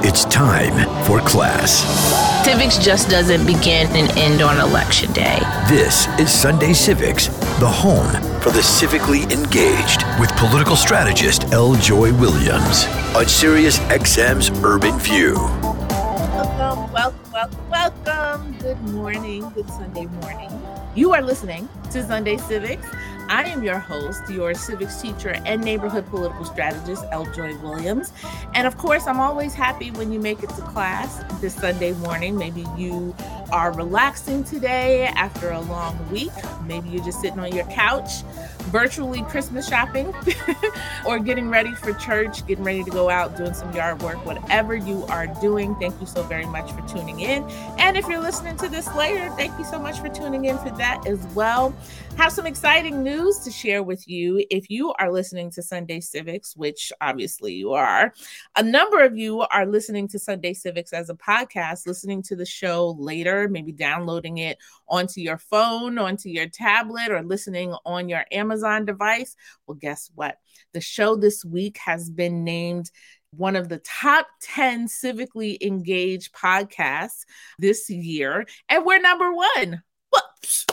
It's time for class. Civics just doesn't begin and end on election day. This is Sunday Civics, the home for the civically engaged with political strategist L. Joy Williams on Sirius XM's Urban View. Welcome, welcome, welcome, welcome. Good morning, good Sunday morning. You are listening to Sunday Civics. I am your host, your civics teacher and neighborhood political strategist, L. Joy Williams. And of course, I'm always happy when you make it to class this Sunday morning. Maybe you are relaxing today after a long week. Maybe you're just sitting on your couch, virtually Christmas shopping, or getting ready for church, getting ready to go out, doing some yard work, whatever you are doing. Thank you so very much for tuning in. And if you're listening to this later, thank you so much for tuning in for that as well. Have some exciting news to share with you. If you are listening to Sunday Civics, which obviously you are, a number of you are listening to Sunday Civics as a podcast, listening to the show later, maybe downloading it onto your phone, onto your tablet, or listening on your Amazon device. Well, guess what? The show this week has been named one of the top 10 civically engaged podcasts this year, and we're number one. Whoops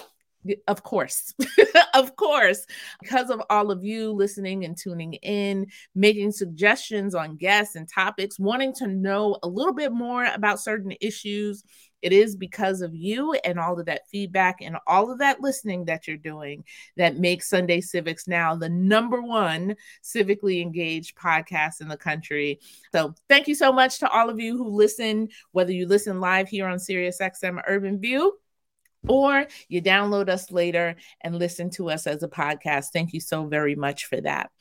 of course, of course, because of all of you listening and tuning in, making suggestions on guests and topics, wanting to know a little bit more about certain issues. It is because of you and all of that feedback and all of that listening that you're doing that makes Sunday Civics now the number one civically engaged podcast in the country. So, thank you so much to all of you who listen, whether you listen live here on Sirius XM Urban View or you download us later and listen to us as a podcast. Thank you so very much for that.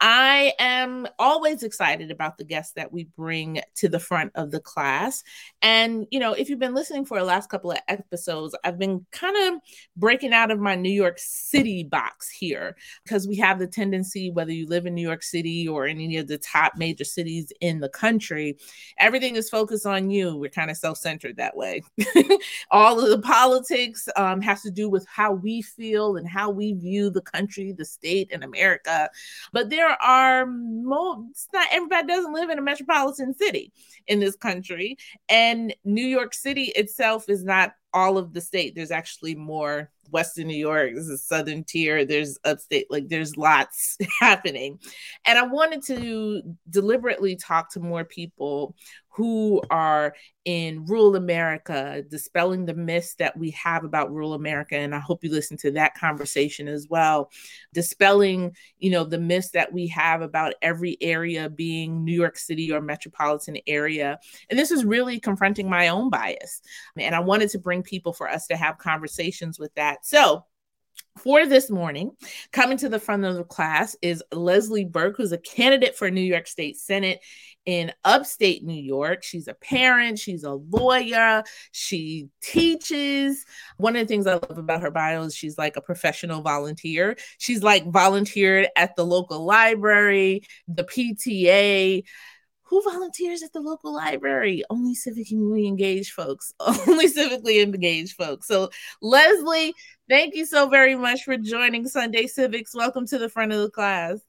I am always excited about the guests that we bring to the front of the class. And, you know, if you've been listening for the last couple of episodes, I've been kind of breaking out of my New York City box here because we have the tendency, whether you live in New York City or any of the top major cities in the country, everything is focused on you. We're kind of self centered that way. All of the politics, politics um, has to do with how we feel and how we view the country, the state, and America. But there are most, not everybody doesn't live in a metropolitan city in this country. And New York City itself is not all of the state. There's actually more Western New York, this is Southern Tier, there's upstate, like there's lots happening. And I wanted to deliberately talk to more people who are in rural America, dispelling the myths that we have about rural America. And I hope you listen to that conversation as well. Dispelling, you know, the myths that we have about every area being New York City or metropolitan area. And this is really confronting my own bias. And I wanted to bring people for us to have conversations with that. So, for this morning, coming to the front of the class is Leslie Burke, who's a candidate for New York State Senate in upstate New York. She's a parent, she's a lawyer, she teaches. One of the things I love about her bio is she's like a professional volunteer. She's like volunteered at the local library, the PTA who volunteers at the local library? Only civically engaged folks. Only civically engaged folks. So, Leslie, thank you so very much for joining Sunday Civics. Welcome to the front of the class.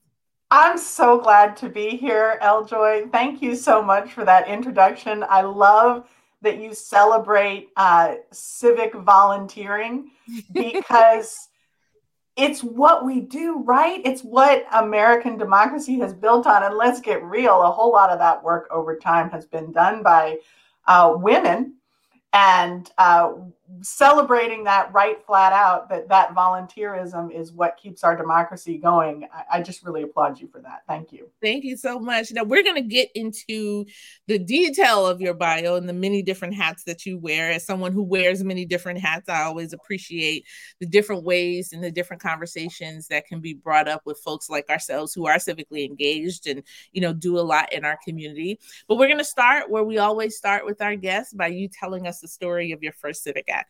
I'm so glad to be here, L. Joy. Thank you so much for that introduction. I love that you celebrate uh, civic volunteering because it's what we do, right? It's what American democracy has built on. And let's get real, a whole lot of that work over time has been done by uh, women. And uh, celebrating that right flat out that that volunteerism is what keeps our democracy going. I, I, just really applaud you for that. Thank you. Thank you so much. Now we're going to get into the detail of your bio and the many different hats that you wear. As someone who wears many different hats i always appreciate the different ways and the different conversations that can be brought up with folks like ourselves who are civically engaged and you know do a lot in our community. But we're going to start where we always start with our guests by you telling us the story of your first civic act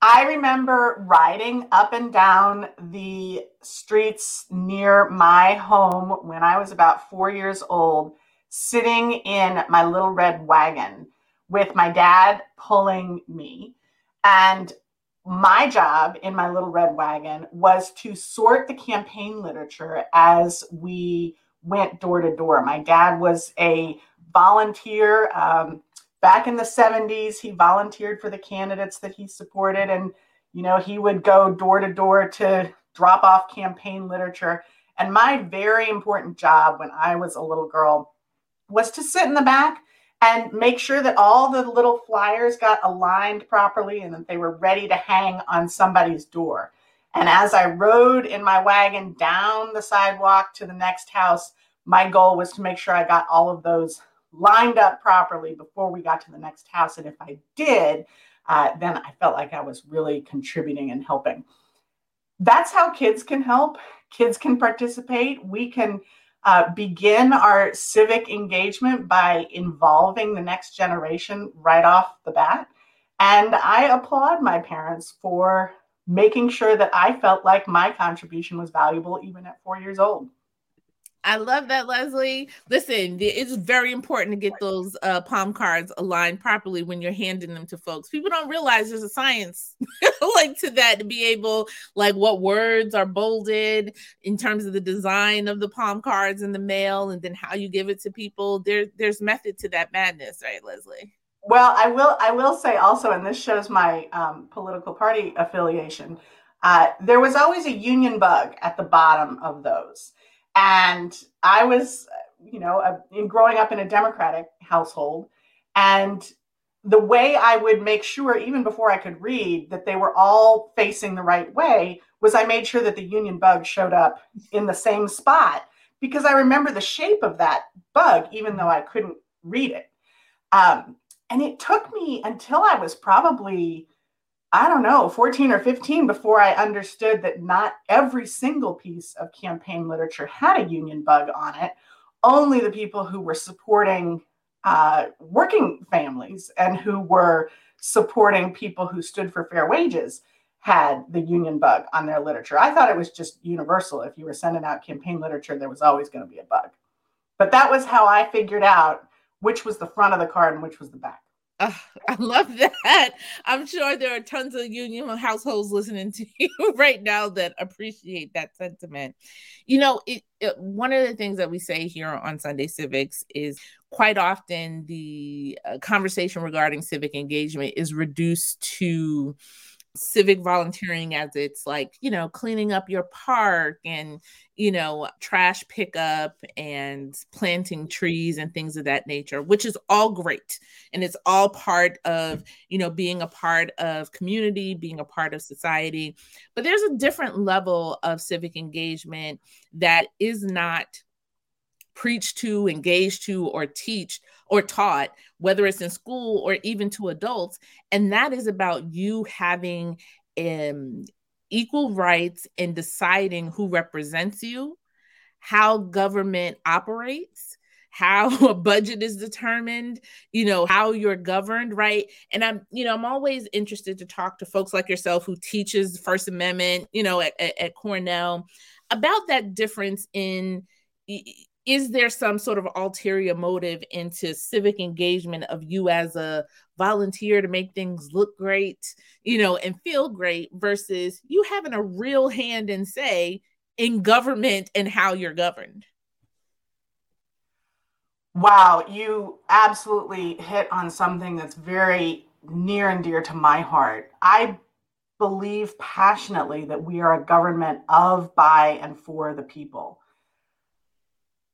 I remember riding up and down the streets near my home when I was about four years old, sitting in my little red wagon with my dad pulling me. And my job in my little red wagon was to sort the campaign literature as we went door to door. My dad was a volunteer. Um, back in the 70s, he volunteered for the candidates that he supported. And, you know, he would go door to door to drop off campaign literature. And my very important job when I was a little girl was to sit in the back and make sure that all the little flyers got aligned properly and that they were ready to hang on somebody's door. And as I rode in my wagon down the sidewalk to the next house, my goal was to make sure I got all of those lined up properly before we got to the next house. And if I did, uh, then I felt like I was really contributing and helping. That's how kids can help. Kids can participate. We can uh, begin our civic engagement by involving the next generation right off the bat. And I applaud my parents for making sure that I felt like my contribution was valuable even at four years old. I love that, Leslie. Listen, it's very important to get those uh, palm cards aligned properly when you're handing them to folks. People don't realize there's a science like to that to be able, like, what words are bolded in terms of the design of the palm cards in the mail, and then how you give it to people. There, there's method to that madness, right, Leslie? Well, I will. I will say also, and this shows my um, political party affiliation. Uh, there was always a union bug at the bottom of those. And I was, you know, a, in growing up in a Democratic household, and the way I would make sure, even before I could read, that they were all facing the right way was I made sure that the union bug showed up in the same spot because I remember the shape of that bug, even though I couldn't read it. Um, and it took me until I was probably I don't know, 14 or 15 before I understood that not every single piece of campaign literature had a union bug on it. Only the people who were supporting uh, working families and who were supporting people who stood for fair wages had the union bug on their literature. I thought it was just universal. If you were sending out campaign literature, there was always going to be a bug. But that was how I figured out which was the front of the card and which was the back. Uh, I love that. I'm sure there are tons of union households listening to you right now that appreciate that sentiment. You know, it, it, one of the things that we say here on Sunday Civics is quite often the uh, conversation regarding civic engagement is reduced to civic volunteering as it's like you know cleaning up your park and you know trash pickup and planting trees and things of that nature which is all great. And it's all part of you know being a part of community being a part of society. But there's a different level of civic engagement that is not preached to, engaged to, or teach or taught, whether it's in school or even to adults. And that is about you having um, equal rights in deciding who represents you, how government operates how a budget is determined you know how you're governed right and i'm you know i'm always interested to talk to folks like yourself who teaches first amendment you know at, at, at cornell about that difference in is there some sort of ulterior motive into civic engagement of you as a volunteer to make things look great, you know, and feel great versus you having a real hand and say in government and how you're governed? Wow, you absolutely hit on something that's very near and dear to my heart. I believe passionately that we are a government of, by, and for the people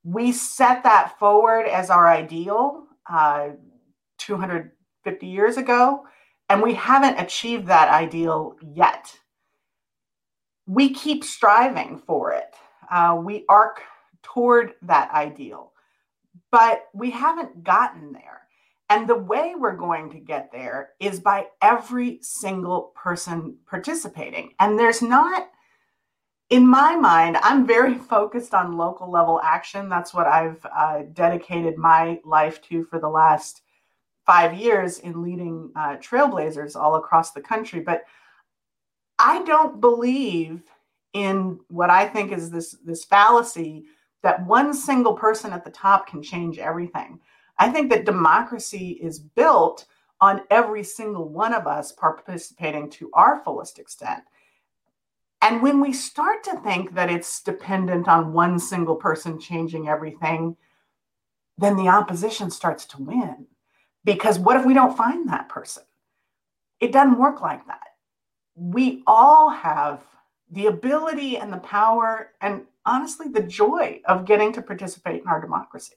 we set that forward as our ideal uh, 250 years ago, and we haven't achieved that ideal yet. We keep striving for it. Uh, we arc toward that ideal, but we haven't gotten there. And the way we're going to get there is by every single person participating. And there's not in my mind, I'm very focused on local level action. That's what I've uh, dedicated my life to for the last five years in leading uh, trailblazers all across the country. But I don't believe in what I think is this, this fallacy that one single person at the top can change everything. I think that democracy is built on every single one of us participating to our fullest extent. And when we start to think that it's dependent on one single person changing everything, then the opposition starts to win. Because what if we don't find that person? It doesn't work like that. We all have the ability and the power and honestly the joy of getting to participate in our democracy.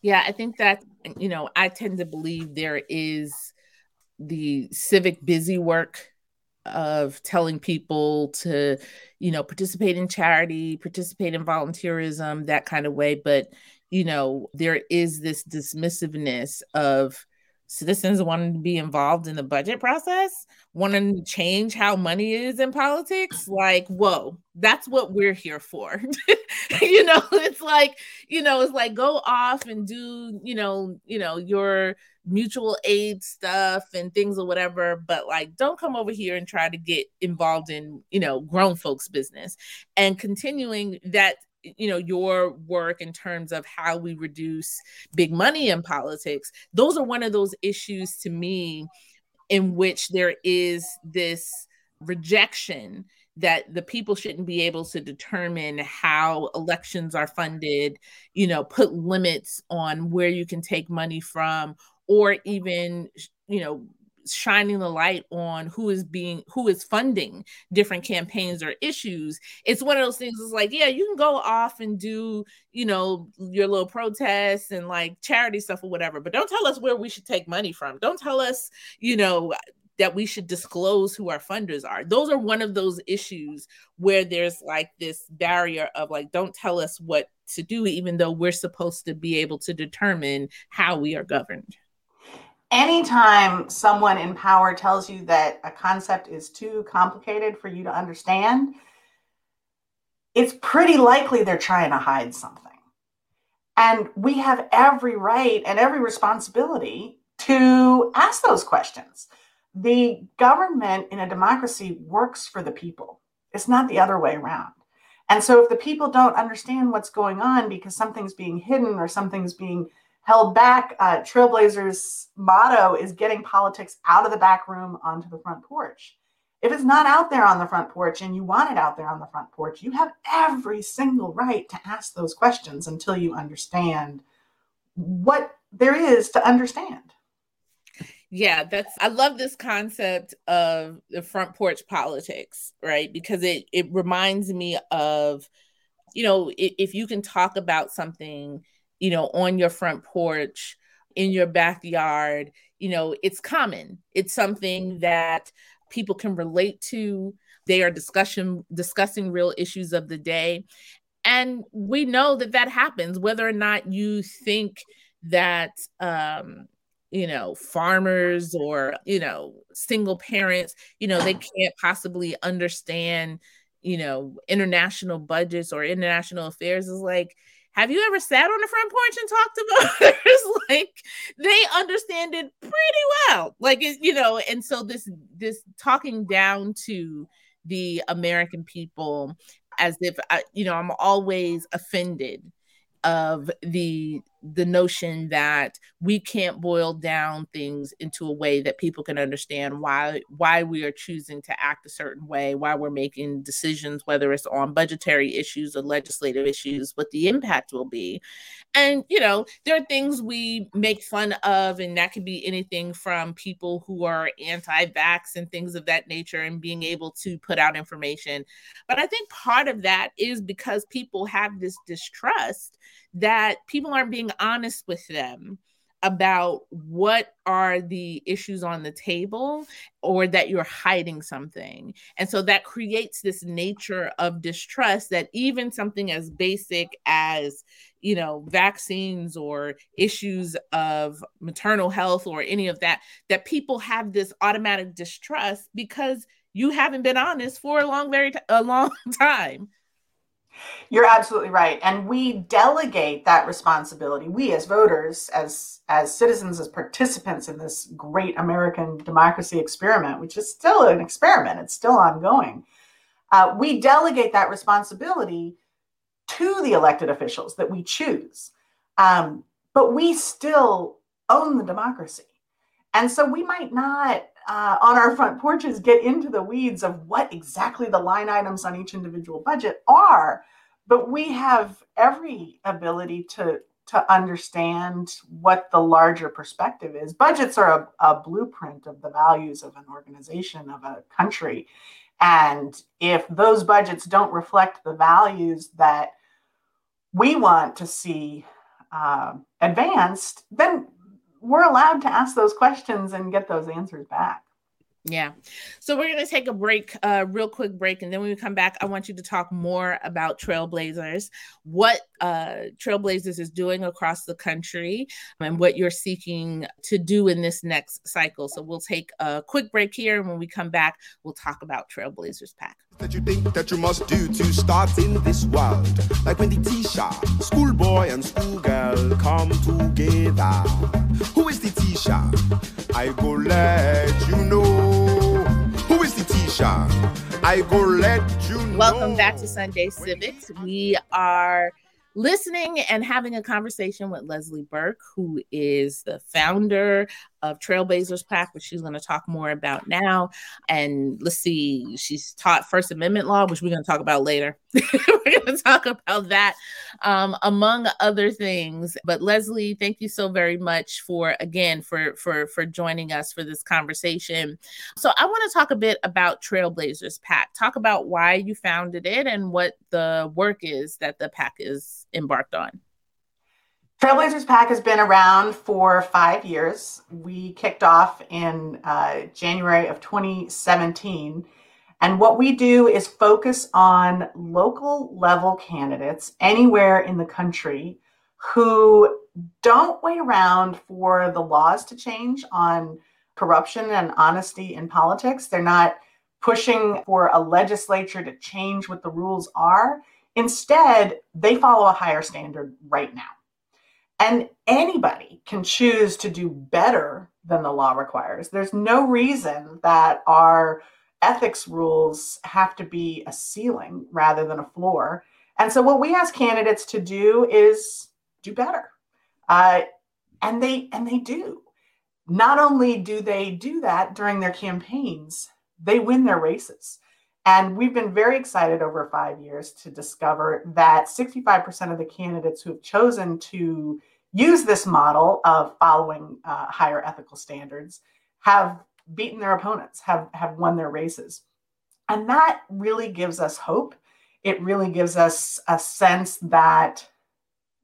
Yeah, I think that, you know, I tend to believe there is the civic busy work of telling people to, you know, participate in charity, participate in volunteerism, that kind of way. But, you know, there is this dismissiveness of citizens wanting to be involved in the budget process, wanting to change how money is in politics. Like, whoa, that's what we're here for. you know, it's like, you know, it's like go off and do, you know, you know, your mutual aid stuff and things or whatever, but like don't come over here and try to get involved in, you know, grown folks' business. And continuing that you know your work in terms of how we reduce big money in politics those are one of those issues to me in which there is this rejection that the people shouldn't be able to determine how elections are funded, you know, put limits on where you can take money from, or even, you know, shining the light on who is being who is funding different campaigns or issues. It's one of those things it's like yeah you can go off and do you know your little protests and like charity stuff or whatever but don't tell us where we should take money from. Don't tell us you know that we should disclose who our funders are. Those are one of those issues where there's like this barrier of like don't tell us what to do even though we're supposed to be able to determine how we are governed anytime someone in power tells you that a concept is too complicated for you to understand, it's pretty likely they're trying to hide something. And we have every right and every responsibility to ask those questions. The government in a democracy works for the people, it's not the other way around. And so if the people don't understand what's going on because something's being hidden or something's being held back. Uh, Trailblazers' motto is getting politics out of the back room onto the front porch. If it's not out there on the front porch and you want it out there on the front porch, you have every single right to ask those questions until you understand what there is to understand. Yeah, that's I love this concept of the front porch politics, right? Because it it reminds me of you know, if, if you can talk about something you know, on your front porch, in your backyard, you know, it's common. It's something that people can relate to. They are discussion discussing real issues of the day. And we know that that happens whether or not you think that um you know farmers or you know single parents you know they can't possibly understand you know international budgets or international affairs is like have you ever sat on the front porch and talked to voters? like they understand it pretty well. Like it, you know, and so this this talking down to the American people as if I, you know, I'm always offended of the the notion that we can't boil down things into a way that people can understand why why we are choosing to act a certain way why we're making decisions whether it's on budgetary issues or legislative issues what the impact will be. And you know there are things we make fun of and that could be anything from people who are anti-vax and things of that nature and being able to put out information. But i think part of that is because people have this distrust that people aren't being honest with them about what are the issues on the table or that you're hiding something. And so that creates this nature of distrust that even something as basic as, you know, vaccines or issues of maternal health or any of that, that people have this automatic distrust because you haven't been honest for a long, very t- a long time. You're absolutely right. And we delegate that responsibility. We as voters, as as citizens, as participants in this great American democracy experiment, which is still an experiment, it's still ongoing. Uh, we delegate that responsibility to the elected officials that we choose. Um, but we still own the democracy. And so we might not, uh, on our front porches, get into the weeds of what exactly the line items on each individual budget are. But we have every ability to, to understand what the larger perspective is. Budgets are a, a blueprint of the values of an organization, of a country. And if those budgets don't reflect the values that we want to see uh, advanced, then we're allowed to ask those questions and get those answers back. Yeah. So we're going to take a break, a uh, real quick break. And then when we come back, I want you to talk more about Trailblazers, what uh, Trailblazers is doing across the country, and what you're seeking to do in this next cycle. So we'll take a quick break here. And when we come back, we'll talk about Trailblazers PAC. That you think that you must do to start in this world. Like when the teacher, schoolboy and schoolgirl come together. Who is the teacher? I go let you know. Who is the teacher? I go let you know. Welcome back to Sunday Civics. We are listening and having a conversation with Leslie Burke, who is the founder of Trailblazers PAC, which she's going to talk more about now. And let's see, she's taught First Amendment law, which we're going to talk about later. we're going to talk about that, um, among other things. But Leslie, thank you so very much for again for for for joining us for this conversation. So I want to talk a bit about Trailblazers PAC. Talk about why you founded it and what the work is that the pack is embarked on. Trailblazers PAC has been around for five years. We kicked off in uh, January of 2017. And what we do is focus on local level candidates anywhere in the country who don't wait around for the laws to change on corruption and honesty in politics. They're not pushing for a legislature to change what the rules are. Instead, they follow a higher standard right now. And anybody can choose to do better than the law requires. There's no reason that our ethics rules have to be a ceiling rather than a floor. And so, what we ask candidates to do is do better, uh, and they and they do. Not only do they do that during their campaigns, they win their races. And we've been very excited over five years to discover that 65% of the candidates who have chosen to use this model of following uh, higher ethical standards have beaten their opponents, have, have won their races. And that really gives us hope. It really gives us a sense that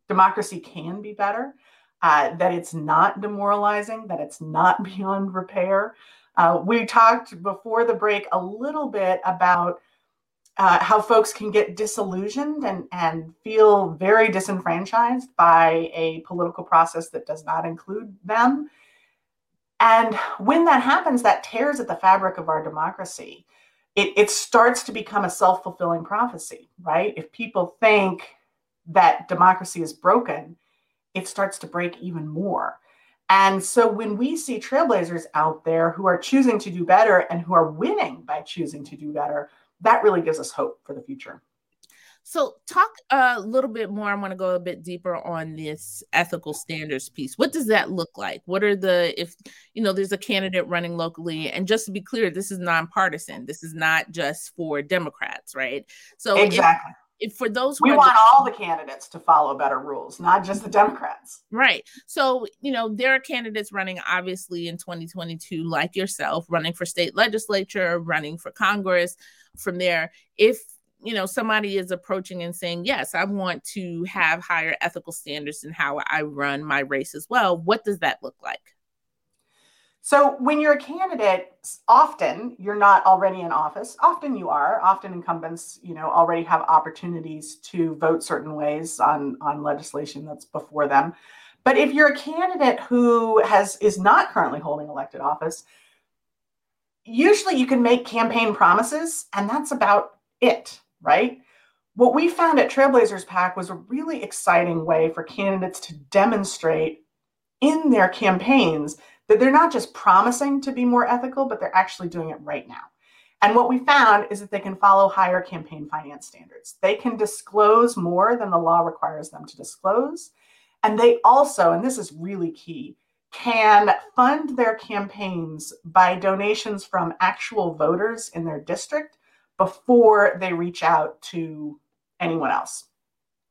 democracy can be better, uh, that it's not demoralizing, that it's not beyond repair, uh, we talked before the break a little bit about uh, how folks can get disillusioned and, and feel very disenfranchised by a political process that does not include them. And when that happens, that tears at the fabric of our democracy. It, it starts to become a self fulfilling prophecy, right? If people think that democracy is broken, it starts to break even more. And so when we see trailblazers out there who are choosing to do better and who are winning by choosing to do better, that really gives us hope for the future. So, talk a little bit more. I want to go a bit deeper on this ethical standards piece. What does that look like? What are the, if you know, there's a candidate running locally, and just to be clear, this is nonpartisan. This is not just for Democrats, right? So, exactly. If, for those we want all the candidates to follow better rules not just the democrats right so you know there are candidates running obviously in 2022 like yourself running for state legislature running for congress from there if you know somebody is approaching and saying yes i want to have higher ethical standards in how i run my race as well what does that look like so when you're a candidate, often you're not already in office. Often you are. Often incumbents, you know, already have opportunities to vote certain ways on on legislation that's before them. But if you're a candidate who has is not currently holding elected office, usually you can make campaign promises and that's about it, right? What we found at Trailblazers PAC was a really exciting way for candidates to demonstrate in their campaigns that they're not just promising to be more ethical, but they're actually doing it right now. And what we found is that they can follow higher campaign finance standards. They can disclose more than the law requires them to disclose. And they also, and this is really key, can fund their campaigns by donations from actual voters in their district before they reach out to anyone else.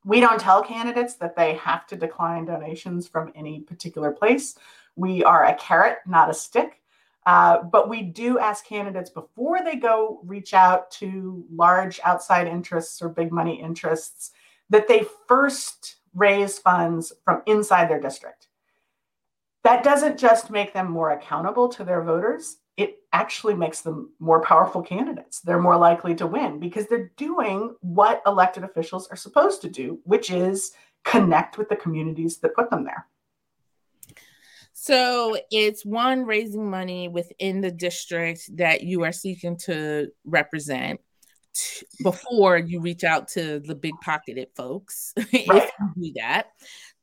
We don't tell candidates that they have to decline donations from any particular place. We are a carrot, not a stick. Uh, but we do ask candidates before they go reach out to large outside interests or big money interests that they first raise funds from inside their district. That doesn't just make them more accountable to their voters, it actually makes them more powerful candidates. They're more likely to win because they're doing what elected officials are supposed to do, which is connect with the communities that put them there. So it's one raising money within the district that you are seeking to represent before you reach out to the big pocketed folks, right. if you do that.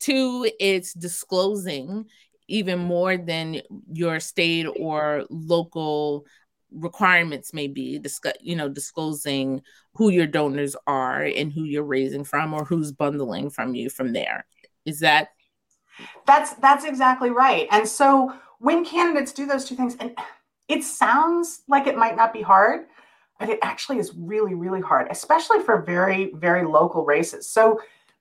Two, it's disclosing even more than your state or local requirements may be discuss you know disclosing who your donors are and who you're raising from or who's bundling from you from there. Is that? That's that's exactly right. And so when candidates do those two things and it sounds like it might not be hard but it actually is really really hard especially for very very local races. So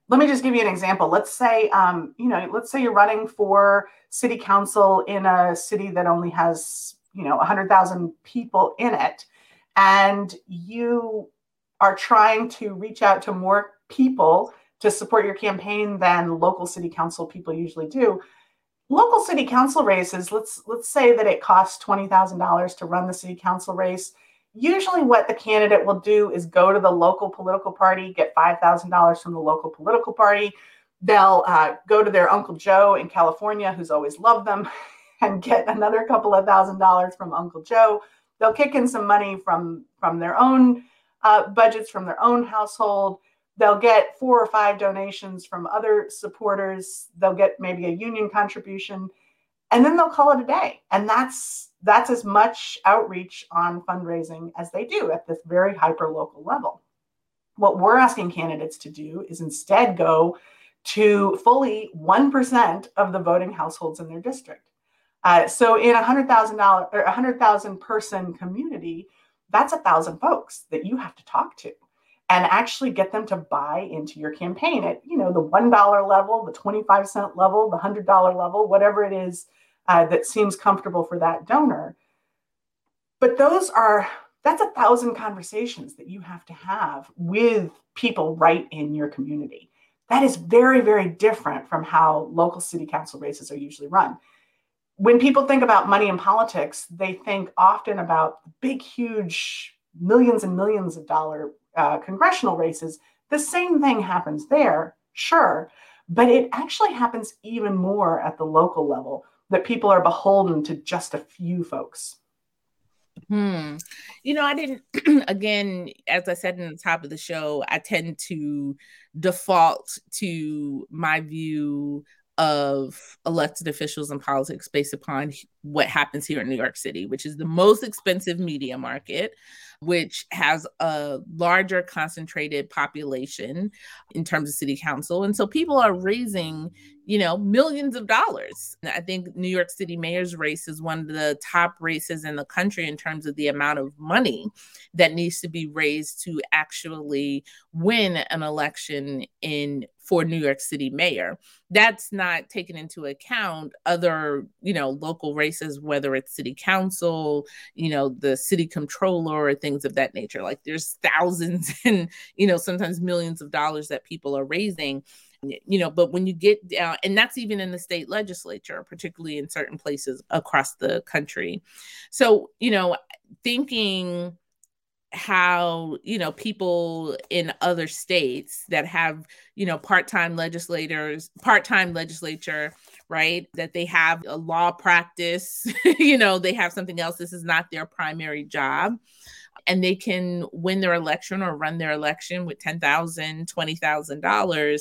let me just give you an example. Let's say, um, you know, let's say you're running for city council in a city that only has, you know, 100,000 people in it, and you are trying to reach out to more people to support your campaign than local city council people usually do. Local city council races, let's let's say that it costs $20,000 to run the city council race usually what the candidate will do is go to the local political party, get $5,000 from the local political party. They'll uh, go to their Uncle Joe in California, who's always loved them, and get another couple of thousand dollars from Uncle Joe. They'll kick in some money from, from their own uh, budgets, from their own household. They'll get four or five donations from other supporters. They'll get maybe a union contribution, and then they'll call it a day. And that's that's as much outreach on fundraising as they do at this very hyper local level. What we're asking candidates to do is instead go to fully 1% of the voting households in their district. Uh, so in a hundred thousand dollar or a hundred thousand person community, that's a thousand folks that you have to talk to and actually get them to buy into your campaign at you know the one dollar level, the 25 cent level, the hundred dollar level, whatever it is uh, that seems comfortable for that donor. But those are, that's a thousand conversations that you have to have with people right in your community. That is very, very different from how local city council races are usually run. When people think about money in politics, they think often about big, huge, millions and millions of dollar uh, congressional races. The same thing happens there, sure, but it actually happens even more at the local level that people are beholden to just a few folks. Hmm. You know, I didn't, again, as I said in the top of the show, I tend to default to my view of elected officials and politics based upon what happens here in New York City, which is the most expensive media market, which has a larger concentrated population in terms of city council. And so people are raising, you know, millions of dollars. I think New York City mayor's race is one of the top races in the country in terms of the amount of money that needs to be raised to actually win an election in for New York City mayor. That's not taken into account other, you know, local races, whether it's city council, you know, the city controller or things of that nature. Like there's thousands and, you know, sometimes millions of dollars that people are raising you know but when you get down and that's even in the state legislature particularly in certain places across the country so you know thinking how you know people in other states that have you know part-time legislators part-time legislature right that they have a law practice you know they have something else this is not their primary job and they can win their election or run their election with $10,000 $20,000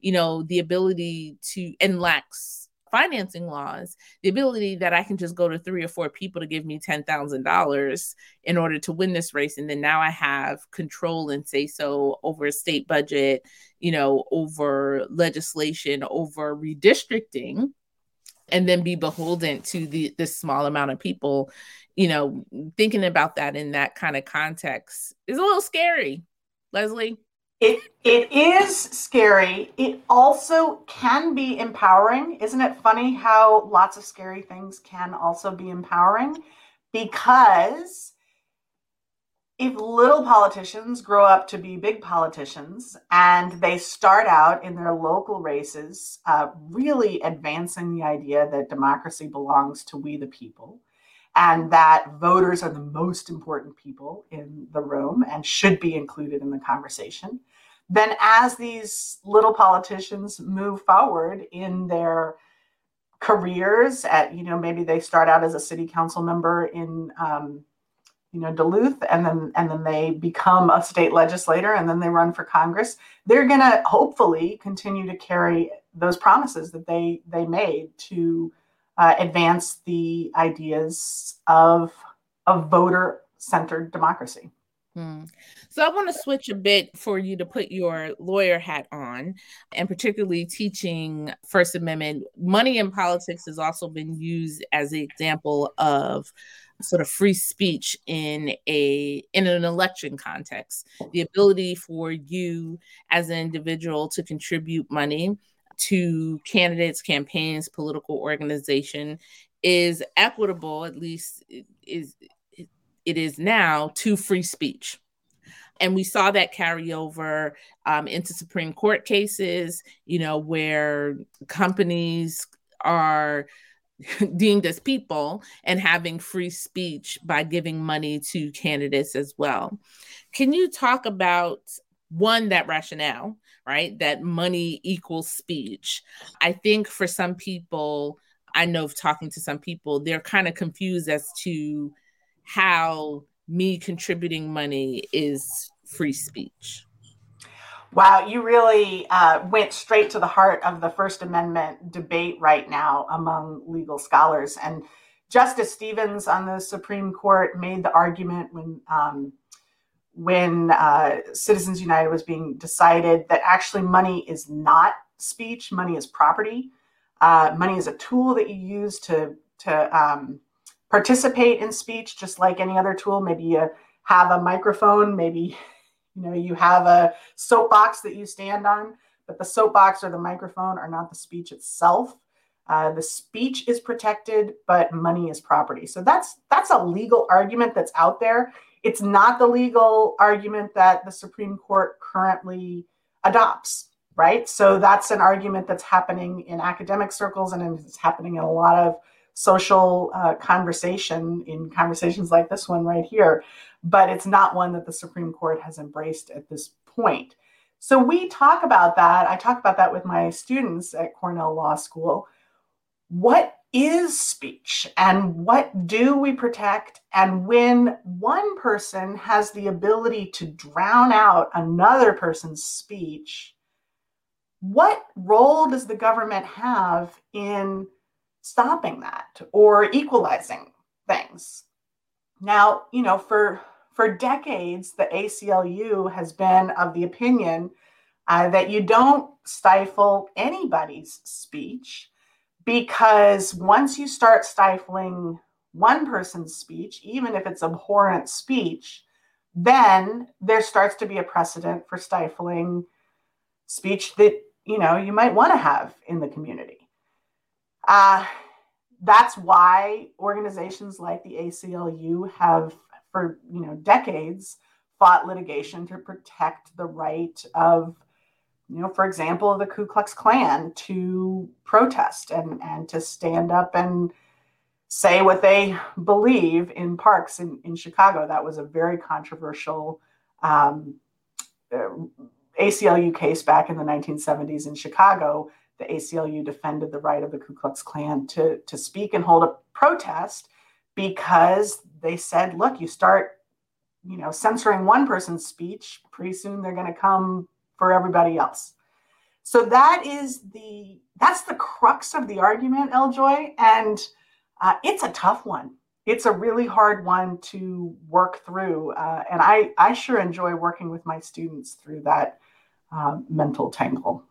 you know the ability to and lax financing laws, the ability that I can just go to three or four people to give me $10,000 in order to win this race. And then now I have control and say so over a state budget, you know, over legislation, over redistricting. and then be beholden to the this small amount of people you know thinking about that in that kind of context is a little scary leslie it it is scary. It also can be empowering. Isn't it funny how lots of scary things can also be empowering? Because if little politicians grow up to be big politicians and they start out in their local races uh, really advancing the idea that democracy belongs to we the people and that voters are the most important people in the room and should be included in the conversation. Then as these little politicians move forward in their careers at you know maybe they start out as a city council member in um, you know Duluth and then and then they become a state legislator and then they run for Congress they're going to hopefully continue to carry those promises that they they made to uh, advance the ideas of a voter centered democracy hmm. So I want to switch a bit for you to put your lawyer hat on, and particularly teaching First Amendment. Money in politics has also been used as an example of sort of free speech in a in an election context the ability for you as an individual to contribute money to candidates campaigns political organization is equitable at least is it is now to free speech and we saw that carry over um, into supreme court cases you know where companies are deemed as people and having free speech by giving money to candidates as well. Can you talk about one that rationale, right? That money equals speech. I think for some people, I know talking to some people, they're kind of confused as to how me contributing money is free speech. Wow, you really uh, went straight to the heart of the First Amendment debate right now among legal scholars. And Justice Stevens on the Supreme Court made the argument when um, when uh, Citizens United was being decided that actually money is not speech, money is property. Uh, money is a tool that you use to to um, participate in speech, just like any other tool. Maybe you have a microphone, maybe you know, you have a soapbox that you stand on, but the soapbox or the microphone are not the speech itself. Uh, the speech is protected, but money is property. So that's that's a legal argument that's out there. It's not the legal argument that the Supreme Court currently adopts, right? So that's an argument that's happening in academic circles and it's happening in a lot of social uh, conversation in conversations like this one right here but it's not one that the Supreme Court has embraced at this point. So we talk about that. I talk about that with my students at Cornell Law School. What is speech and what do we protect? And when one person has the ability to drown out another person's speech, what role does the government have in stopping that or equalizing things? Now, you know, for for decades, the ACLU has been of the opinion uh, that you don't stifle anybody's speech because once you start stifling one person's speech, even if it's abhorrent speech, then there starts to be a precedent for stifling speech that you know you might want to have in the community. Uh, that's why organizations like the ACLU have, for you know decades, fought litigation to protect the right of, you know, for example, the Ku Klux Klan to protest and and to stand up and say what they believe in parks in, in Chicago. That was a very controversial um, uh, ACLU case back in the 1970s in Chicago the ACLU defended the right of the Ku Klux Klan to, to speak and hold a protest because they said, look, you start, you know, censoring one person's speech, pretty soon they're going to come for everybody else. So that is the that's the crux of the argument, L. Joy, and uh, it's a tough one. It's a really hard one to work through, uh, and I I sure enjoy working with my students through that uh, mental tangle.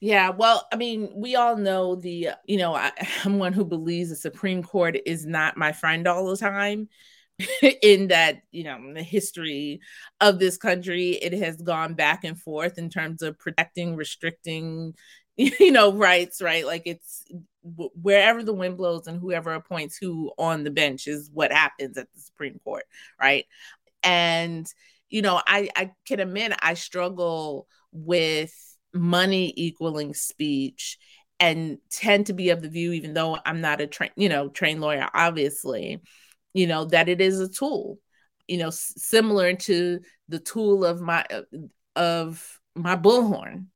Yeah, well, I mean, we all know the, you know, I, I'm one who believes the Supreme Court is not my friend all the time. in that, you know, the history of this country, it has gone back and forth in terms of protecting, restricting, you know, rights, right? Like it's wherever the wind blows and whoever appoints who on the bench is what happens at the Supreme Court, right? And, you know, I, I can admit I struggle with money equaling speech and tend to be of the view even though i'm not a train you know trained lawyer obviously you know that it is a tool you know s- similar to the tool of my of my bullhorn.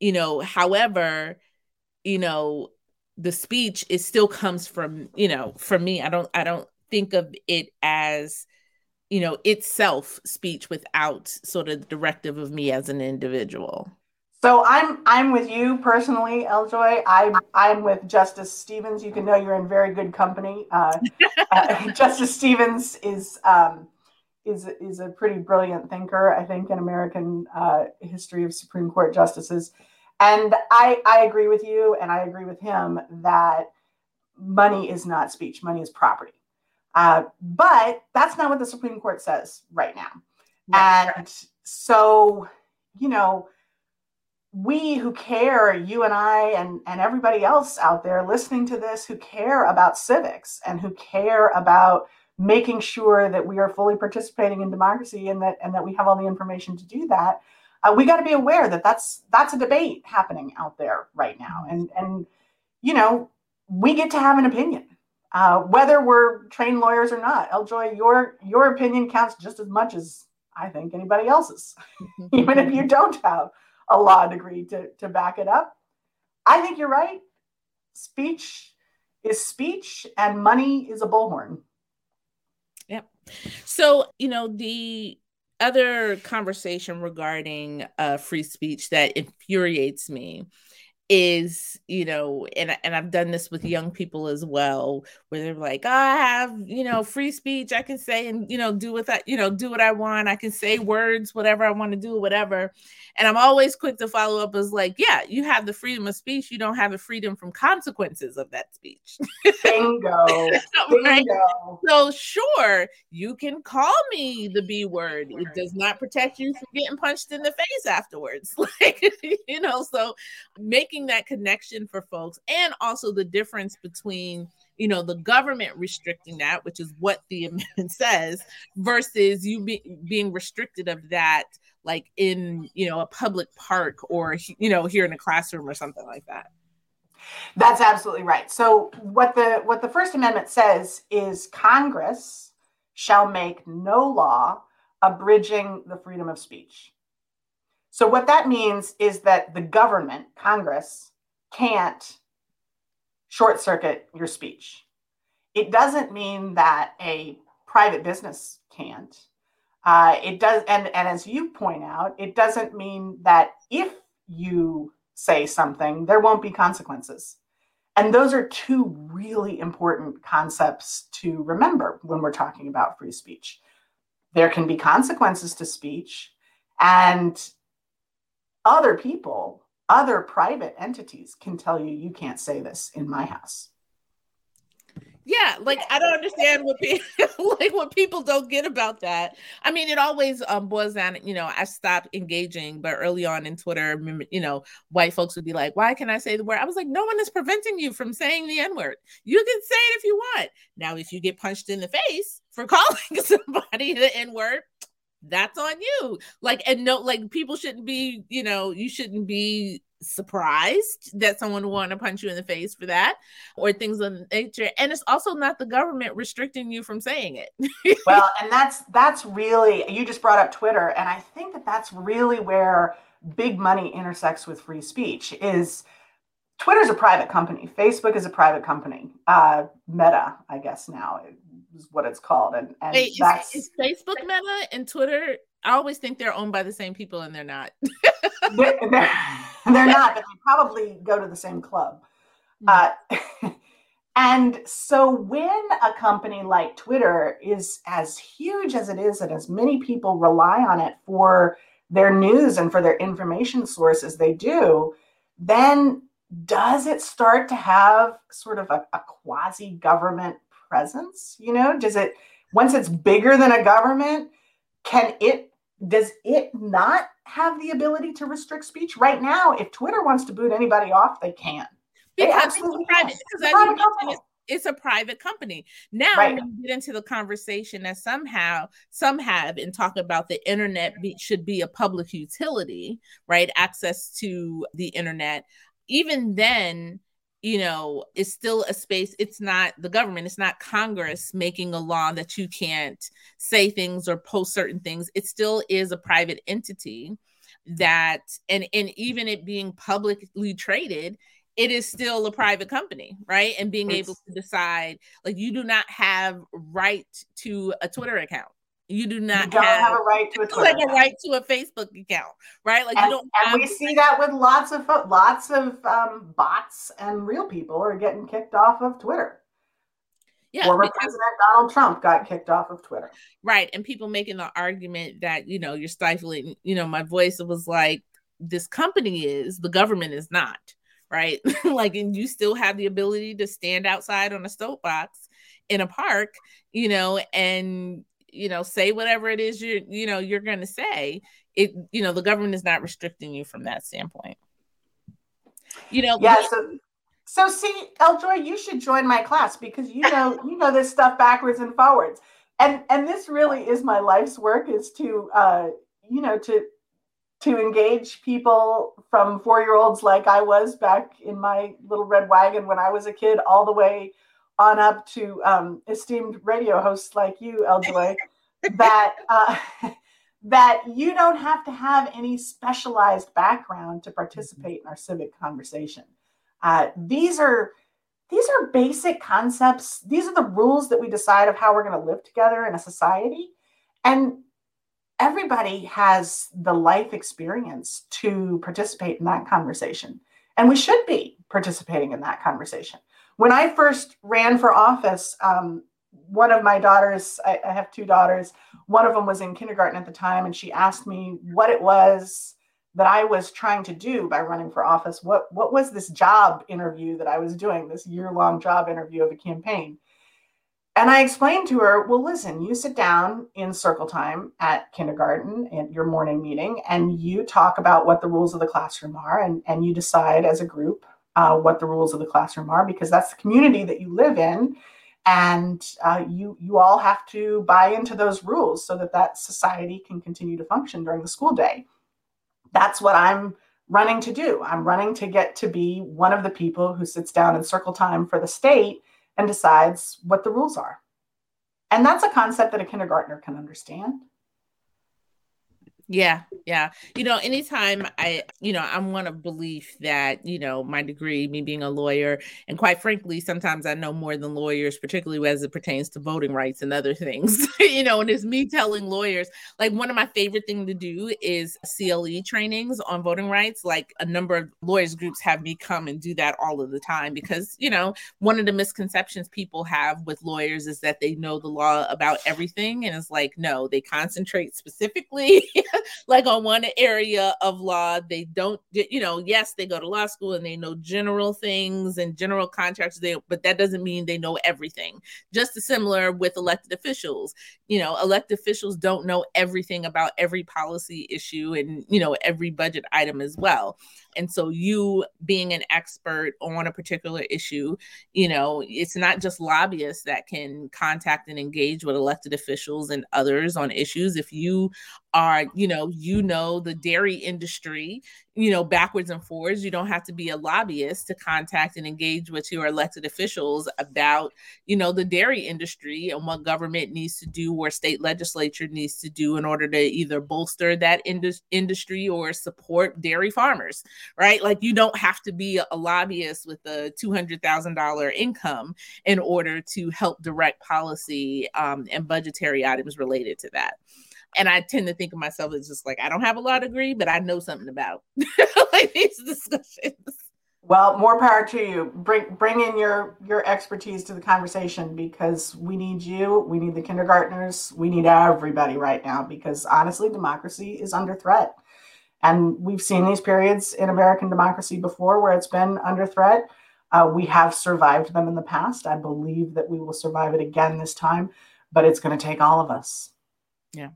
You know however you know the speech it still comes from you know from me. I don't i don't think of it as you know itself speech without sort of the directive of me as an individual so I'm I'm with you personally, L. Joy. I'm I'm with Justice Stevens. You can know you're in very good company. Uh, uh, Justice Stevens is um, is is a pretty brilliant thinker, I think, in American uh, history of Supreme Court justices. And I I agree with you, and I agree with him that money is not speech. Money is property. Uh, but that's not what the Supreme Court says right now. Right. And so, you know we who care, you and I, and, and everybody else out there listening to this who care about civics and who care about making sure that we are fully participating in democracy and that and that we have all the information to do that, uh, we got to be aware that that's that's a debate happening out there right now, and and you know we get to have an opinion. Uh, whether we're trained lawyers or not, L. Joy, your your opinion counts just as much as I think anybody else's, even if you don't have a law degree to, to back it up. I think you're right. Speech is speech and money is a bullhorn. Yep. So, you know, the other conversation regarding uh, free speech that infuriates me is you know and and I've done this with young people as well where they're like oh, I have you know free speech I can say and you know do what I you know do what I want I can say words whatever I want to do whatever. And I'm always quick to follow up as like yeah you have the freedom of speech you don't have the freedom from consequences of that speech. Bingo right? bingo. So sure you can call me the B word it does not protect you from getting punched in the face afterwards. Like you know so making making that connection for folks and also the difference between you know the government restricting that which is what the amendment says versus you be, being restricted of that like in you know a public park or you know here in a classroom or something like that. That's absolutely right. So what the what the first amendment says is congress shall make no law abridging the freedom of speech so, what that means is that the government, Congress, can't short circuit your speech. It doesn't mean that a private business can't. Uh, it does, and, and as you point out, it doesn't mean that if you say something, there won't be consequences. And those are two really important concepts to remember when we're talking about free speech. There can be consequences to speech, and other people, other private entities can tell you you can't say this in my house. Yeah, like I don't understand what people like what people don't get about that. I mean, it always um boils down. You know, I stopped engaging, but early on in Twitter, you know, white folks would be like, "Why can I say the word?" I was like, "No one is preventing you from saying the N word. You can say it if you want. Now, if you get punched in the face for calling somebody the N word, that's on you. Like, and no, like people shouldn't be, you know, you shouldn't be surprised that someone want to punch you in the face for that or things of nature. And it's also not the government restricting you from saying it. well, and that's that's really you just brought up Twitter, and I think that that's really where big money intersects with free speech is Twitter's a private company. Facebook is a private company. Uh, Meta, I guess now is what it's called. And, and Wait, that's is, is Facebook Meta and Twitter. I always think they're owned by the same people, and they're not. they're, they're, not, but they probably go to the same club. Mm-hmm. Uh, and so when a company like Twitter is as huge as it is, and as many people rely on it for their news and for their information sources, they do then does it start to have sort of a, a quasi government presence? You know, does it, once it's bigger than a government, can it, does it not have the ability to restrict speech? Right now, if Twitter wants to boot anybody off, they can. Because it's private, because as you mentioned, it's a private company. Now, right. get into the conversation that somehow some have and talk about the internet be, should be a public utility, right? Access to the internet. Even then, you know, it's still a space. It's not the government, it's not Congress making a law that you can't say things or post certain things. It still is a private entity that and and even it being publicly traded it is still a private company, right? And being able to decide, like, you do not have right to a Twitter account. You do not you have, have, a right to a Twitter like account. a right to a Facebook account, right? Like and, you don't. And we see that with lots of lots of um, bots and real people are getting kicked off of Twitter. Yeah, former because, President Donald Trump got kicked off of Twitter. Right, and people making the argument that you know you're stifling. You know, my voice was like, this company is, the government is not right? like, and you still have the ability to stand outside on a soapbox in a park, you know, and you know, say whatever it is you're, you know, you're going to say. It, you know, the government is not restricting you from that standpoint. You know, yeah. So, so see, L. Joy, you should join my class because you know, you know this stuff backwards and forwards. And and this really is my life's work is to, uh, you know, to to engage people from four year olds like I was back in my little red wagon when I was a kid, all the way on up to um, esteemed radio hosts like you, L. Joy, that uh, that you don't have to have any specialized background to participate in our civic conversation. Uh, these are these are basic concepts. These are the rules that we decide of how we're going to live together in a society. And everybody has the life experience to participate in that conversation. And we should be participating in that conversation. When I first ran for office, um, one of my daughters, I, I, have two daughters, one of them was in kindergarten at the time, and she asked me what it was that I was trying to do by running for office. What, what was this job interview that I was doing, this year long job interview of a campaign? And I explained to her, well, listen, you sit down in circle time at kindergarten at your morning meeting and you talk about what the rules of the classroom are and, and you decide as a group uh, what the rules of the classroom are because that's the community that you live in. And uh, you, you all have to buy into those rules so that that society can continue to function during the school day. That's what I'm running to do. I'm running to get to be one of the people who sits down in circle time for the state and decides what the rules are. And that's a concept that a kindergartner can understand. Yeah, yeah. You know, anytime I, you know, I'm one of belief that, you know, my degree, me being a lawyer, and quite frankly, sometimes I know more than lawyers, particularly as it pertains to voting rights and other things, you know, and it's me telling lawyers, like one of my favorite thing to do is CLE trainings on voting rights. Like a number of lawyers groups have me come and do that all of the time because, you know, one of the misconceptions people have with lawyers is that they know the law about everything. And it's like, no, they concentrate specifically like on one area of law they don't you know yes they go to law school and they know general things and general contracts they but that doesn't mean they know everything. Just as similar with elected officials. You know elected officials don't know everything about every policy issue and you know every budget item as well and so you being an expert on a particular issue you know it's not just lobbyists that can contact and engage with elected officials and others on issues. If you are you know you know the dairy industry you know backwards and forwards you don't have to be a lobbyist to contact and engage with your elected officials about you know the dairy industry and what government needs to do or state legislature needs to do in order to either bolster that indus- industry or support dairy farmers right like you don't have to be a lobbyist with a $200000 income in order to help direct policy um, and budgetary items related to that and I tend to think of myself as just like I don't have a law degree, but I know something about like these discussions. Well, more power to you. Bring bring in your your expertise to the conversation because we need you. We need the kindergartners. We need everybody right now because honestly, democracy is under threat. And we've seen these periods in American democracy before where it's been under threat. Uh, we have survived them in the past. I believe that we will survive it again this time, but it's going to take all of us. Yeah.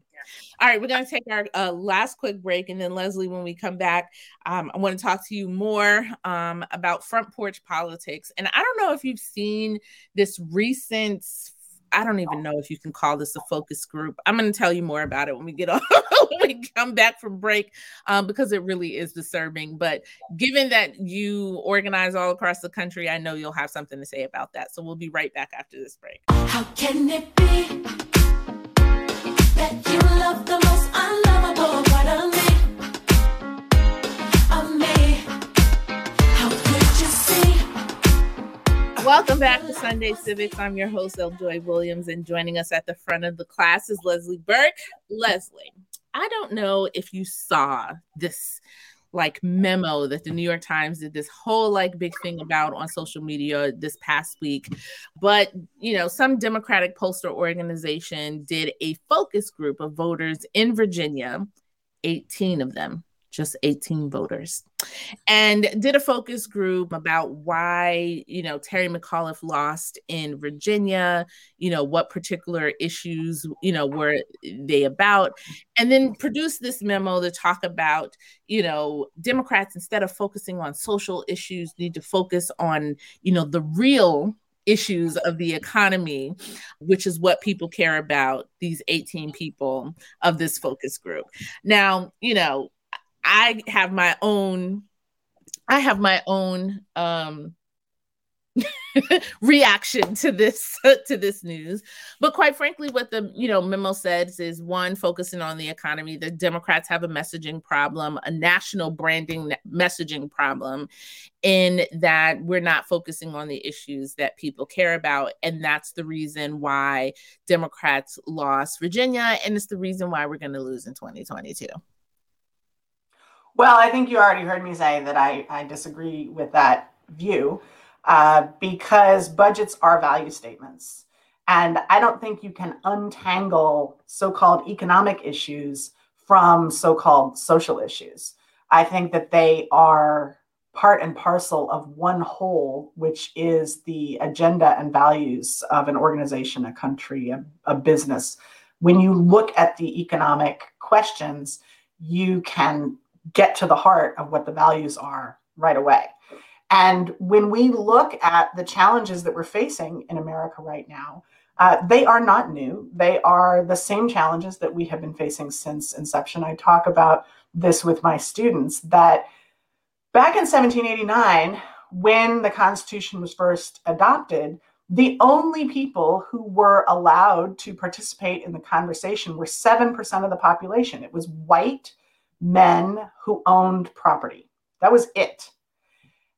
All right, we're going to take our uh, last quick break. And then, Leslie, when we come back, um, I want to talk to you more um, about front porch politics. And I don't know if you've seen this recent I don't even know if you can call this a focus group. I'm going to tell you more about it when we get on when we come back from break, um, because it really is disturbing. But given that you organize all across the country, I know you'll have something to say about that. So we'll be right back after this break. How can it be that you love the most unlovable Welcome back to Sunday Civics. I'm your host, L. Joy Williams, and joining us at the front of the class is Leslie Burke. Leslie, I don't know if you saw this like memo that the New York Times did this whole like big thing about on social media this past week. But, you know, some Democratic pollster organization did a focus group of voters in Virginia, 18 of them just 18 voters and did a focus group about why you know terry mcauliffe lost in virginia you know what particular issues you know were they about and then produced this memo to talk about you know democrats instead of focusing on social issues need to focus on you know the real issues of the economy, which is what people care about, these 18 people of this focus group. Now, you know, I have my own I have my own um reaction to this to this news. But quite frankly what the you know memo says is one focusing on the economy the democrats have a messaging problem a national branding messaging problem in that we're not focusing on the issues that people care about. And that's the reason why democrats lost virginia and it's the reason why we're going to lose in 2022 well, I think you already heard me say that I, I disagree with that view uh, because budgets are value statements. And I don't think you can untangle so called economic issues from so called social issues. I think that they are part and parcel of one whole, which is the agenda and values of an organization, a country, a, a business. When you look at the economic questions, you can get to the heart of what the values are right away. And when we look at the challenges that we're facing in America right now, uh, they are not new. They are the same challenges that we have been facing since inception. I talk about this with my students that back in 1789, when the Constitution was first adopted, the only people who were allowed to participate in the conversation were 7% of the population. It was white men who owned property. That was it.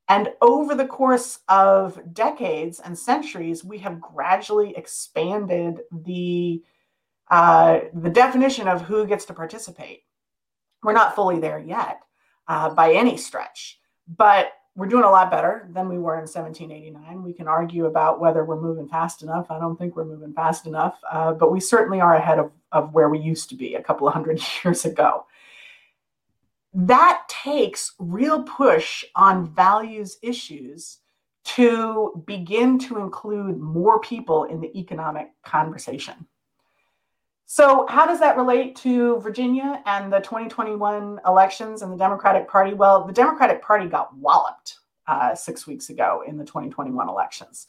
And over the course of decades and centuries, we have gradually expanded the uh, the definition of who gets to participate. We're not fully there yet uh, by any stretch, but we're doing a lot better than we were in 1789. We can argue about whether we're moving fast enough. I don't think we're moving fast enough, uh, but we certainly are ahead of, of where we used to be a couple of hundred years ago that takes real push on values issues to begin to include more people in the economic conversation. So, how does that relate to Virginia and the 2021 elections and the Democratic Party? Well, the Democratic Party got walloped uh, six weeks ago in the 2021 elections.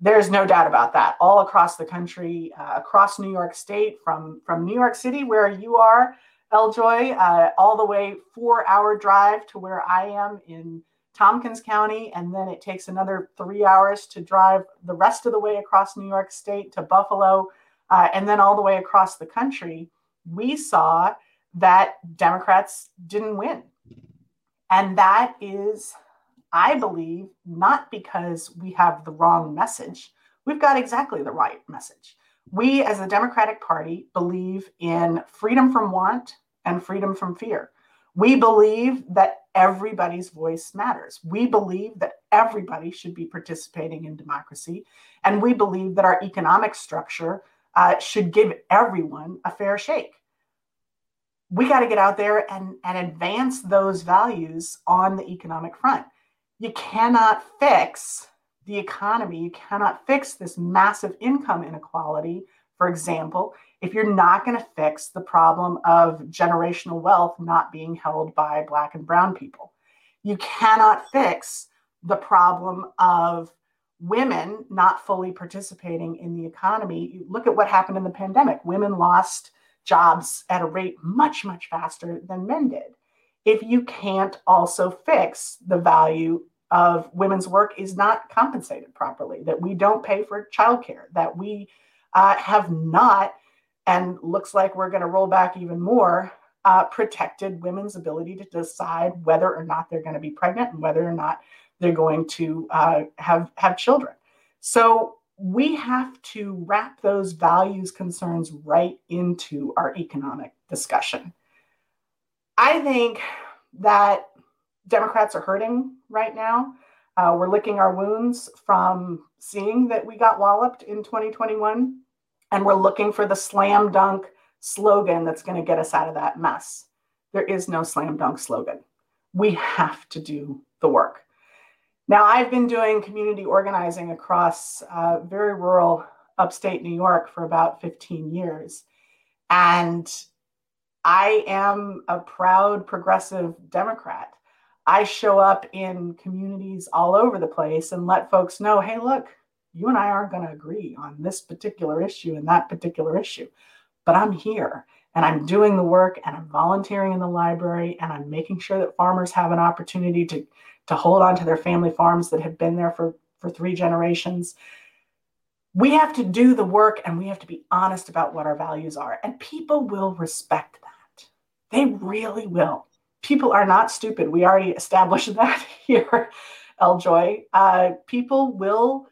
There's no doubt about that. All across the country, uh, across New York State, from, from New York City, where you are, L. Joy, uh, all the way four hour drive to where I am in Tompkins County. And then it takes another three hours to drive the rest of the way across New York State to Buffalo, uh, and then all the way across the country. We saw that Democrats didn't win. And that is, I believe, not because we have the wrong message. We've got exactly the right message. We, as the Democratic Party, believe in freedom from want and freedom from fear. We believe that everybody's voice matters. We believe that everybody should be participating in democracy. And we believe that our economic structure uh, should give everyone a fair shake. we got to get out there and, and advance those values on the economic front. You cannot fix the economy, you cannot fix this massive income inequality, for example, if you're not going to fix the problem of generational wealth not being held by Black and Brown people. You cannot fix the problem of women not fully participating in the economy. You look at what happened in the pandemic. Women lost jobs at a rate much, much faster than men did. If you can't also fix the value of women's work is not compensated properly, that we don't pay for childcare, that we uh, have not, and looks like we're going to roll back even more, uh, protected women's ability to decide whether or not they're going to be pregnant and whether or not they're going to uh, have have children. So we have to wrap those values concerns right into our economic discussion. I think that Democrats are hurting right now. Uh, we're licking our wounds from seeing that we got walloped in 2021, and we're looking for the slam dunk slogan that's going to get us out of that mess. There is no slam dunk slogan. We have to do the work. Now, I've been doing community organizing across uh, very rural upstate New York for about 15 years. And I am a proud progressive Democrat. I show up in communities all over the place and let folks know hey, look, you and I aren't going to agree on this particular issue and that particular issue, but I'm here and I'm doing the work and I'm volunteering in the library and I'm making sure that farmers have an opportunity to to hold on to their family farms that have been there for, for three generations. We have to do the work and we have to be honest about what our values are. And people will respect that. They really will. People are not stupid. We already established that here, L. Joy. Uh, people will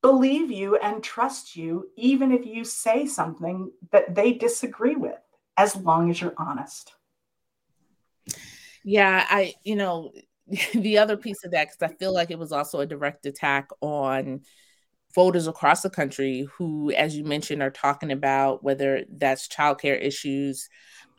believe you and trust you, even if you say something that they disagree with, as long as you're honest. Yeah, I, you know, the other piece of that, because I feel like it was also a direct attack on voters across the country who, as you mentioned, are talking about whether that's childcare issues,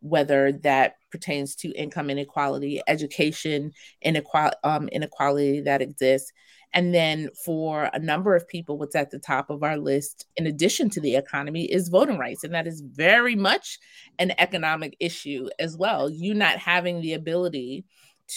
whether that pertains to income inequality, education inequality, um, inequality that exists. And then for a number of people, what's at the top of our list, in addition to the economy, is voting rights. And that is very much an economic issue as well. You not having the ability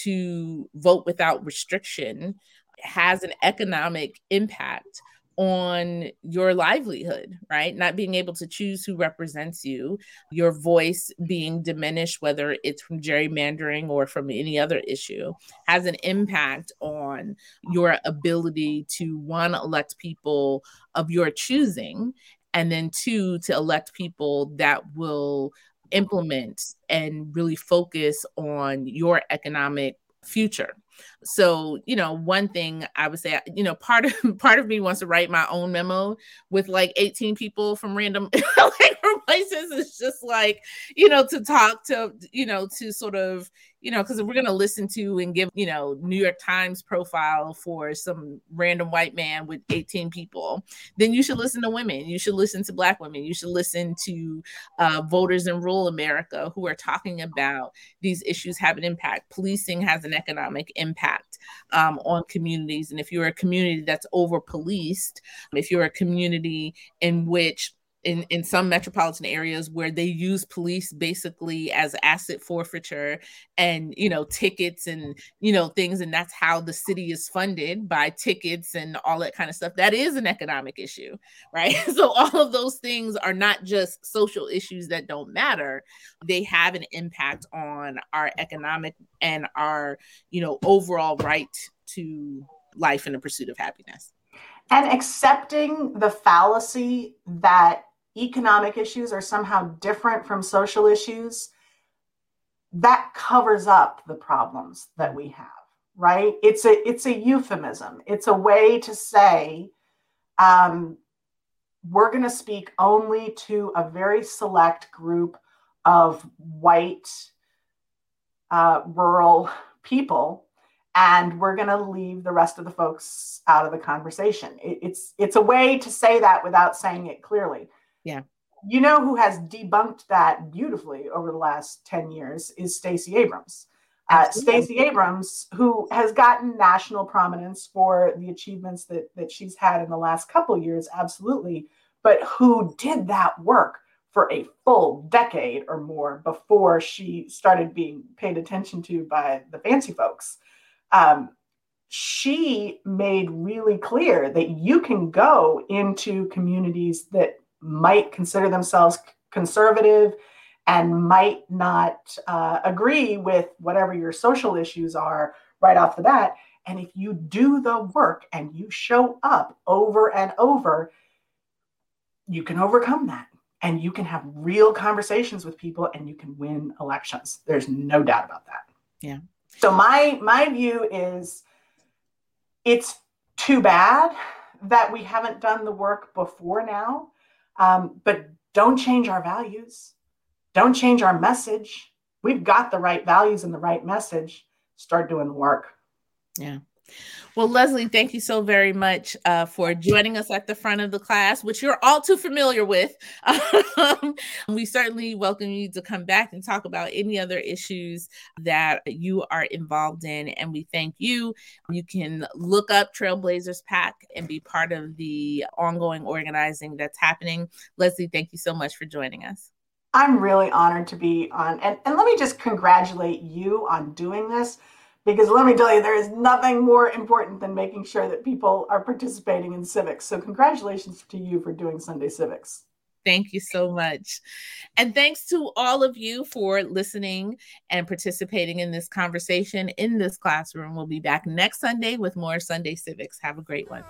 to vote without restriction has an economic impact on your livelihood, right? Not being able to choose who represents you, your voice being diminished, whether it's from gerrymandering or from any other issue, has an impact on your ability to one, elect people of your choosing, and then two, to elect people that will implement and really focus on your economic future. So, you know, one thing I would say, you know, part of part of me wants to write my own memo with like 18 people from random like places. It's just like, you know, to talk to, you know, to sort of, you know, because we're to listen to and give, you know, New York Times profile for some random white man with 18 people, then you should listen to women. You should listen to Black women. You should listen to uh, voters in rural America who are talking about these issues have an impact. Policing has an economic impact um, on communities. And if you're a community that's over policed, if you're a community in which in, in some metropolitan areas where they use police basically as asset forfeiture and you know tickets and you know things and that's how the city is funded by tickets and all that kind of stuff. That is an economic issue right? So all of those things are not just social issues that don't matter. They have an impact on our economic and our you know overall right to life and the pursuit of happiness. And accepting the fallacy that economic issues are somehow different from social issues, that covers up the problems that we have, right? It's a it's a euphemism. It's a way to say um, we're going to speak only to a very select group of white uh, rural people and we're going to leave the rest of the folks out of the conversation it, it's it's a way to say that without saying it clearly yeah. You know who has debunked that beautifully over the last 10 years is Stacey Abrams. Uh, Stacey Abrams, who has gotten national prominence for the achievements that, that she's had in the last couple years, absolutely, but who did that work for a full decade or more before she started being paid attention to by the fancy folks. Um, she made really clear that you can go into communities that might consider themselves conservative and might not uh, agree with whatever your social issues are right off the bat. And if you do the work and you show up over and over, you can overcome that and you can have real conversations with people and you can win elections. There's no doubt about that. Yeah. So my my view is it's too bad that we haven't done the work before now. Um, but don't change our values. Don't change our message. We've got the right values and the right message. Start doing the work. Yeah. Well, Leslie, thank you so very much uh, for joining us at the front of the class, which you're all too familiar with. Um, we certainly welcome you to come back and talk about any other issues that you are involved in. And we thank you. You can look up Trailblazers PAC and be part of the ongoing organizing that's happening. Leslie, thank you so much for joining us. I'm really honored to be on. And, and let me just congratulate you on doing this because let me tell you, there is nothing more important than making sure that people are participating in civics. So, congratulations to you for doing Sunday Civics. Thank you so much. And thanks to all of you for listening and participating in this conversation in this classroom. We'll be back next Sunday with more Sunday Civics. Have a great one.